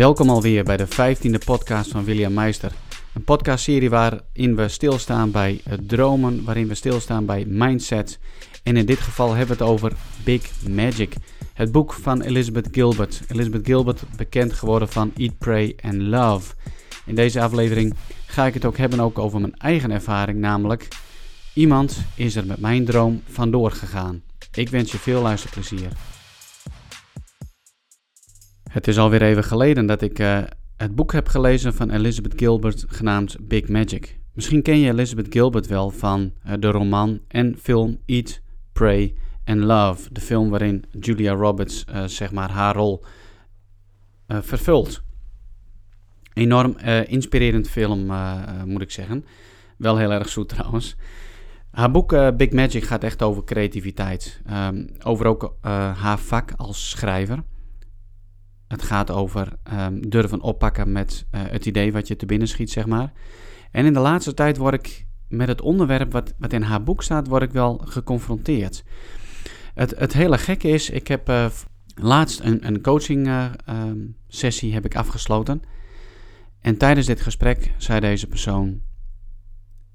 Welkom alweer bij de 15e podcast van William Meister. Een podcastserie waarin we stilstaan bij dromen, waarin we stilstaan bij mindset. En in dit geval hebben we het over Big Magic. Het boek van Elizabeth Gilbert. Elizabeth Gilbert, bekend geworden van Eat, Pray and Love. In deze aflevering ga ik het ook hebben ook over mijn eigen ervaring, namelijk iemand is er met mijn droom vandoor gegaan. Ik wens je veel luisterplezier. Het is alweer even geleden dat ik uh, het boek heb gelezen van Elizabeth Gilbert genaamd Big Magic. Misschien ken je Elizabeth Gilbert wel van uh, de roman en film Eat, Pray and Love. De film waarin Julia Roberts uh, zeg maar haar rol vervult. Enorm inspirerend film moet ik zeggen. Wel heel erg zoet trouwens. Haar boek Big Magic gaat echt over creativiteit. Um, over ook haar vak als schrijver. Het gaat over um, durven oppakken met uh, het idee wat je te binnen schiet, zeg maar. En in de laatste tijd word ik met het onderwerp wat, wat in haar boek staat, word ik wel geconfronteerd. Het, het hele gekke is, ik heb uh, laatst een, een coaching uh, um, sessie heb ik afgesloten. En tijdens dit gesprek zei deze persoon,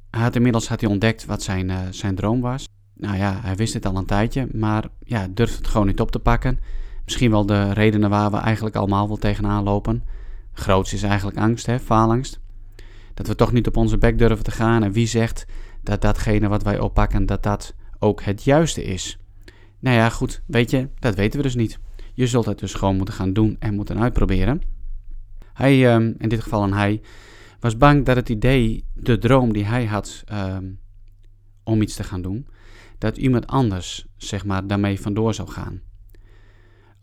had inmiddels had hij ontdekt wat zijn, zijn droom was. Nou ja, hij wist het al een tijdje, maar ja, durfde het gewoon niet op te pakken. Misschien wel de redenen waar we eigenlijk allemaal wel tegenaan lopen. Groots is eigenlijk angst, hè, faalangst. Dat we toch niet op onze bek durven te gaan. En wie zegt dat datgene wat wij oppakken, dat dat ook het juiste is? Nou ja, goed, weet je, dat weten we dus niet. Je zult het dus gewoon moeten gaan doen en moeten uitproberen. Hij, ehm, in dit geval een hij, was bang dat het idee, de droom die hij had ehm, om iets te gaan doen, dat iemand anders, zeg maar, daarmee vandoor zou gaan.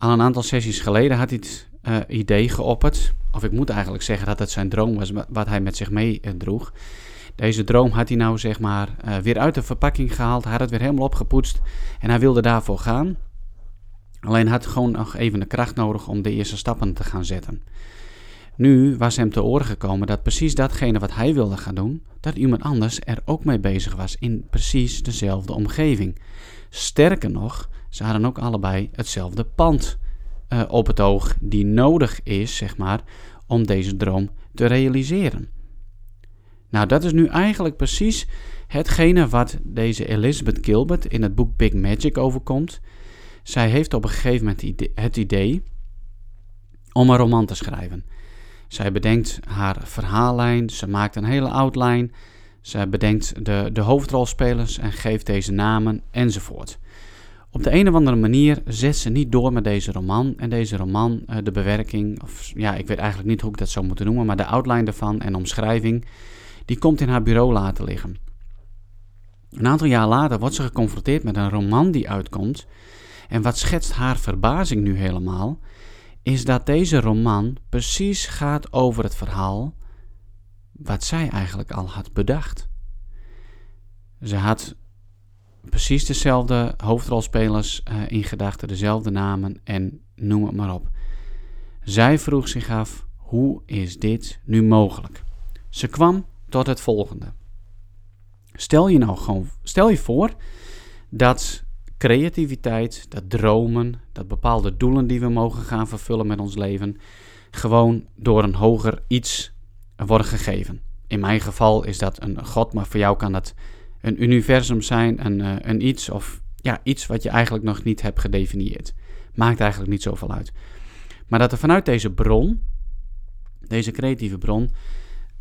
Al een aantal sessies geleden had hij het uh, idee geopperd, of ik moet eigenlijk zeggen dat het zijn droom was wat hij met zich mee uh, droeg. Deze droom had hij nou zeg maar uh, weer uit de verpakking gehaald, had het weer helemaal opgepoetst en hij wilde daarvoor gaan. Alleen had gewoon nog even de kracht nodig om de eerste stappen te gaan zetten. Nu was hem te oren gekomen dat precies datgene wat hij wilde gaan doen, dat iemand anders er ook mee bezig was in precies dezelfde omgeving. Sterker nog, ze hadden ook allebei hetzelfde pand uh, op het oog die nodig is, zeg maar, om deze droom te realiseren. Nou, dat is nu eigenlijk precies hetgene wat deze Elizabeth Gilbert in het boek Big Magic overkomt. Zij heeft op een gegeven moment het idee om een roman te schrijven. Zij bedenkt haar verhaallijn, ze maakt een hele outline, ze bedenkt de, de hoofdrolspelers en geeft deze namen enzovoort. Op de een of andere manier zet ze niet door met deze roman. En deze roman, eh, de bewerking, of ja, ik weet eigenlijk niet hoe ik dat zou moeten noemen, maar de outline ervan en omschrijving, die komt in haar bureau laten liggen. Een aantal jaar later wordt ze geconfronteerd met een roman die uitkomt. En wat schetst haar verbazing nu helemaal, is dat deze roman precies gaat over het verhaal wat zij eigenlijk al had bedacht. Ze had precies dezelfde hoofdrolspelers uh, in gedachten, dezelfde namen en noem het maar op. Zij vroeg zich af: hoe is dit nu mogelijk? Ze kwam tot het volgende. Stel je nou gewoon, stel je voor dat creativiteit, dat dromen, dat bepaalde doelen die we mogen gaan vervullen met ons leven, gewoon door een hoger iets worden gegeven. In mijn geval is dat een God, maar voor jou kan dat een universum zijn, een, uh, een iets of ja, iets wat je eigenlijk nog niet hebt gedefinieerd. Maakt eigenlijk niet zoveel uit. Maar dat er vanuit deze bron, deze creatieve bron,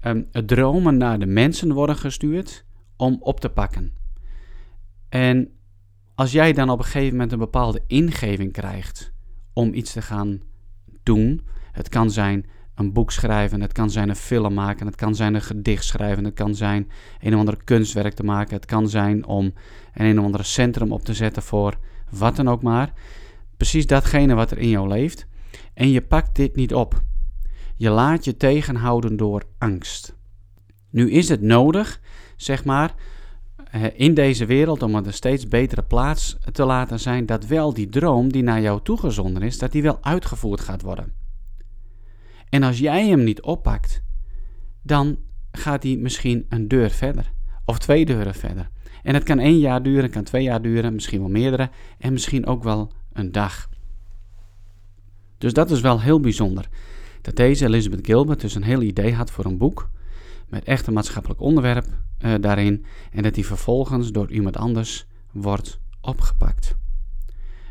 um, dromen naar de mensen worden gestuurd om op te pakken. En als jij dan op een gegeven moment een bepaalde ingeving krijgt om iets te gaan doen, het kan zijn een boek schrijven, het kan zijn een film maken, het kan zijn een gedicht schrijven, het kan zijn een of ander kunstwerk te maken, het kan zijn om een, een of ander centrum op te zetten voor wat dan ook maar. Precies datgene wat er in jou leeft. En je pakt dit niet op. Je laat je tegenhouden door angst. Nu is het nodig, zeg maar, eh, in deze wereld om het een steeds betere plaats te laten zijn, dat wel die droom die naar jou toegezonden is, dat die wel uitgevoerd gaat worden. En als jij hem niet oppakt, dan gaat hij misschien een deur verder. Of twee deuren verder. En het kan één jaar duren, kan twee jaar duren, misschien wel meerdere. En misschien ook wel een dag. Dus dat is wel heel bijzonder. dat deze Elizabeth Gilbert dus een heel idee had voor een boek met echt een maatschappelijk onderwerp uh, daarin en dat die vervolgens door iemand anders wordt opgepakt.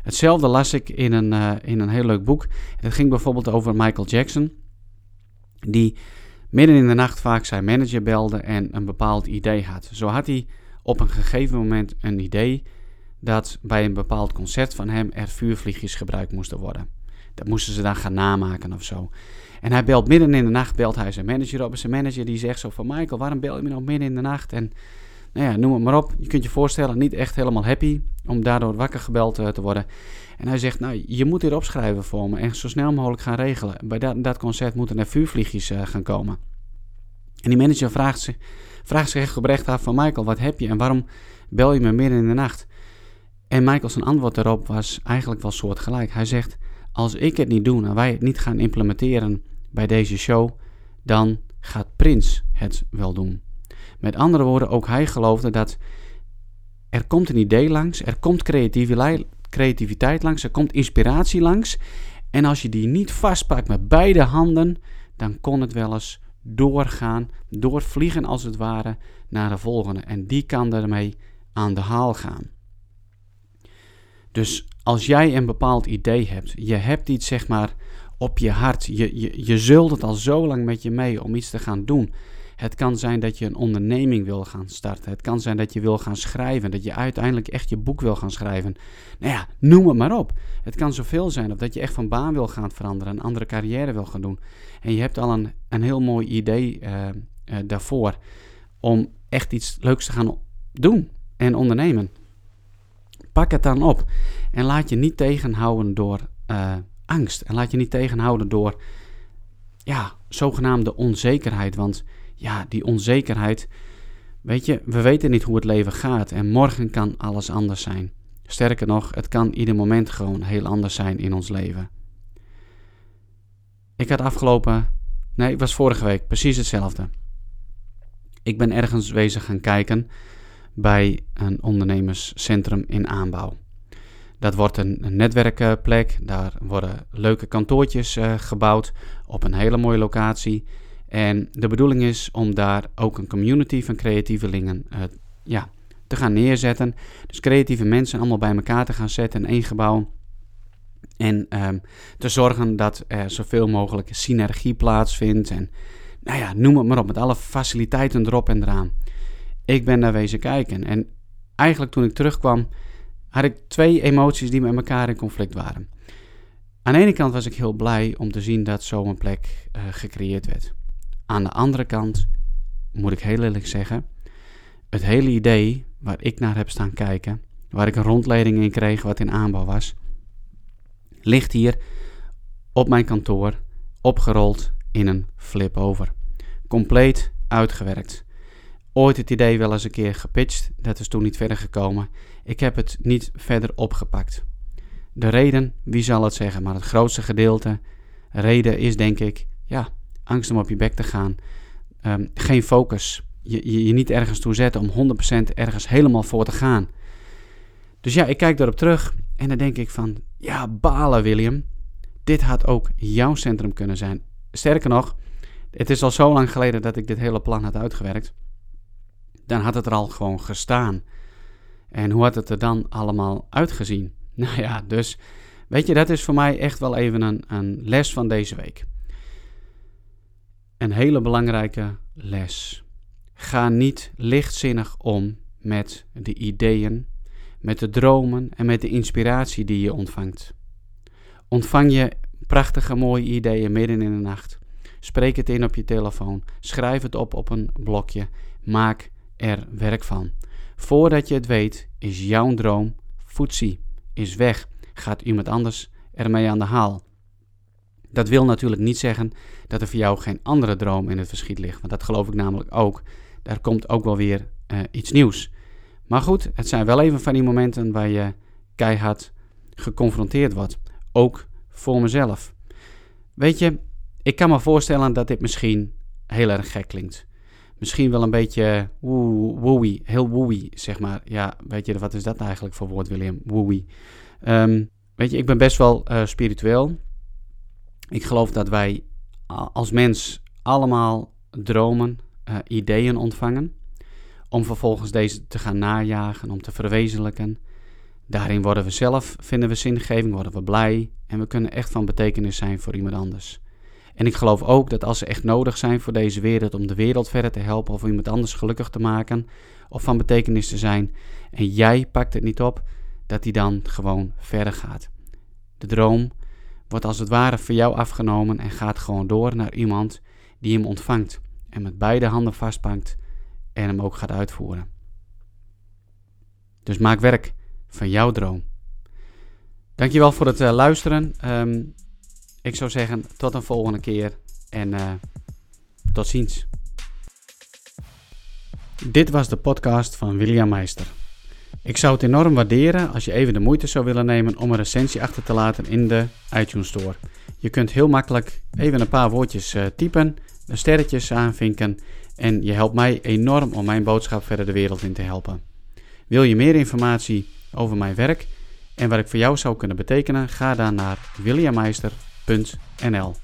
Hetzelfde las ik in een, uh, in een heel leuk boek. Dat ging bijvoorbeeld over Michael Jackson, die midden in de nacht vaak zijn manager belde en een bepaald idee had. Zo had hij op een gegeven moment een idee dat bij een bepaald concert van hem er vuurvliegjes gebruikt moesten worden. Dat moesten ze dan gaan namaken of zo. En hij belt midden in de nacht, belt hij zijn manager op. En zijn manager die zegt zo van, Michael, waarom bel je me nog midden in de nacht? En nou ja, noem het maar op. Je kunt je voorstellen, niet echt helemaal happy om daardoor wakker gebeld eh, te worden. En hij zegt, nou, je moet dit opschrijven voor me en zo snel mogelijk gaan regelen. Bij dat, dat concert moeten er vuurvliegjes uh, gaan komen. En die manager vraagt zich, vraagt zich echt oprecht af van, Michael, wat heb je en waarom bel je me midden in de nacht? En Michael's antwoord daarop was eigenlijk wel soortgelijk. Hij zegt, als ik het niet doe en wij het niet gaan implementeren bij deze show, dan gaat Prins het wel doen. Met andere woorden, ook hij geloofde dat er komt een idee langs, er komt creativiteit langs, er komt inspiratie langs. En als je die niet vastpakt met beide handen, dan kon het wel eens doorgaan, doorvliegen als het ware, naar de volgende. En die kan daarmee aan de haal gaan. Dus als jij een bepaald idee hebt, je hebt iets zeg maar op je hart, je, je, je zult het al zo lang met je mee om iets te gaan doen. Het kan zijn dat je een onderneming wil gaan starten. Het kan zijn dat je wil gaan schrijven. Dat je uiteindelijk echt je boek wil gaan schrijven. Nou ja, noem het maar op. Het kan zoveel zijn. Of dat je echt van baan wil gaan veranderen. Een andere carrière wil gaan doen. En je hebt al een, een heel mooi idee uh, uh, daarvoor. Om echt iets leuks te gaan doen en ondernemen. Pak het dan op. En laat je niet tegenhouden door uh, angst. En laat je niet tegenhouden door ja, zogenaamde onzekerheid. Want ja, die onzekerheid. Weet je, we weten niet hoe het leven gaat en morgen kan alles anders zijn. Sterker nog, het kan ieder moment gewoon heel anders zijn in ons leven. Ik had afgelopen, nee, het was vorige week precies hetzelfde. Ik ben ergens wezen gaan kijken bij een ondernemerscentrum in aanbouw. Dat wordt een, netwerkplek, daar worden leuke kantoortjes uh, gebouwd op een hele mooie locatie. En de bedoeling is om daar ook een community van creatievelingen uh, ja, te gaan neerzetten. Dus creatieve mensen allemaal bij elkaar te gaan zetten in één gebouw. En um, te zorgen dat er zoveel mogelijk synergie plaatsvindt. En nou ja, noem het maar op, met alle faciliteiten erop en eraan. Ik ben daar wezen kijken. En eigenlijk toen ik terugkwam, had ik twee emoties die met elkaar in conflict waren. Aan de ene kant was ik heel blij om te zien dat zo'n plek uh, gecreëerd werd. Aan de andere kant moet ik heel eerlijk zeggen, het hele idee waar ik naar heb staan kijken, waar ik een rondleiding in kreeg wat in aanbouw was, ligt hier op mijn kantoor opgerold in een flip over. Compleet uitgewerkt. Ooit het idee wel eens een keer gepitcht, dat is toen niet verder gekomen. Ik heb het niet verder opgepakt. De reden, wie zal het zeggen, maar het grootste gedeelte, reden is denk ik, ja, angst om op je bek te gaan. Um, geen focus. Je, je, je niet ergens toe zetten om 100% ergens helemaal voor te gaan. Dus ja, ik kijk daarop terug en dan denk ik van, ja, balen William. Dit had ook jouw centrum kunnen zijn. Sterker nog, het is al zo lang geleden dat ik dit hele plan had uitgewerkt. Dan had het er al gewoon gestaan. En hoe had het er dan allemaal uitgezien? Nou ja, dus weet je, dat is voor mij echt wel even een, een les van deze week een hele belangrijke les. Ga niet lichtzinnig om met de ideeën, met de dromen en met de inspiratie die je ontvangt. Ontvang je prachtige mooie ideeën midden in de nacht. Spreek het in op je telefoon. Schrijf het op op een blokje. Maak er werk van. Voordat je het weet, is jouw droom voetzie, is weg. Gaat iemand anders ermee aan de haal. Dat wil natuurlijk niet zeggen dat er voor jou geen andere droom in het verschiet ligt. Want dat geloof ik namelijk ook. Daar komt ook wel weer uh, iets nieuws. Maar goed, het zijn wel even van die momenten waar je keihard geconfronteerd wordt. Ook voor mezelf. Weet je, ik kan me voorstellen dat dit misschien heel erg gek klinkt. Misschien wel een beetje woey, heel woey, zeg maar. Ja, weet je, wat is dat eigenlijk voor woord, William? Woey. Um, weet je, ik ben best wel uh, spiritueel. Ik geloof dat wij als mens allemaal dromen, uh, ideeën ontvangen, om vervolgens deze te gaan najagen, om te verwezenlijken. Daarin worden we zelf, vinden we zingeving, worden we blij en we kunnen echt van betekenis zijn voor iemand anders. En ik geloof ook dat als ze echt nodig zijn voor deze wereld om de wereld verder te helpen of iemand anders gelukkig te maken of van betekenis te zijn en jij pakt het niet op, dat die dan gewoon verder gaat. De droom wordt als het ware voor jou afgenomen en gaat gewoon door naar iemand die hem ontvangt en met beide handen vastpakt en hem ook gaat uitvoeren. Dus maak werk van jouw droom. Dankjewel voor het uh, luisteren. Um, ik zou zeggen tot een volgende keer en uh, tot ziens. Dit was de podcast van William Meister. Ik zou het enorm waarderen als je even de moeite zou willen nemen om een recensie achter te laten in de iTunes Store. Je kunt heel makkelijk even een paar woordjes uh, typen, de sterretjes aanvinken en je helpt mij enorm om mijn boodschap verder de wereld in te helpen. Wil je meer informatie over mijn werk en wat ik voor jou zou kunnen betekenen? Ga dan naar williammeister.nl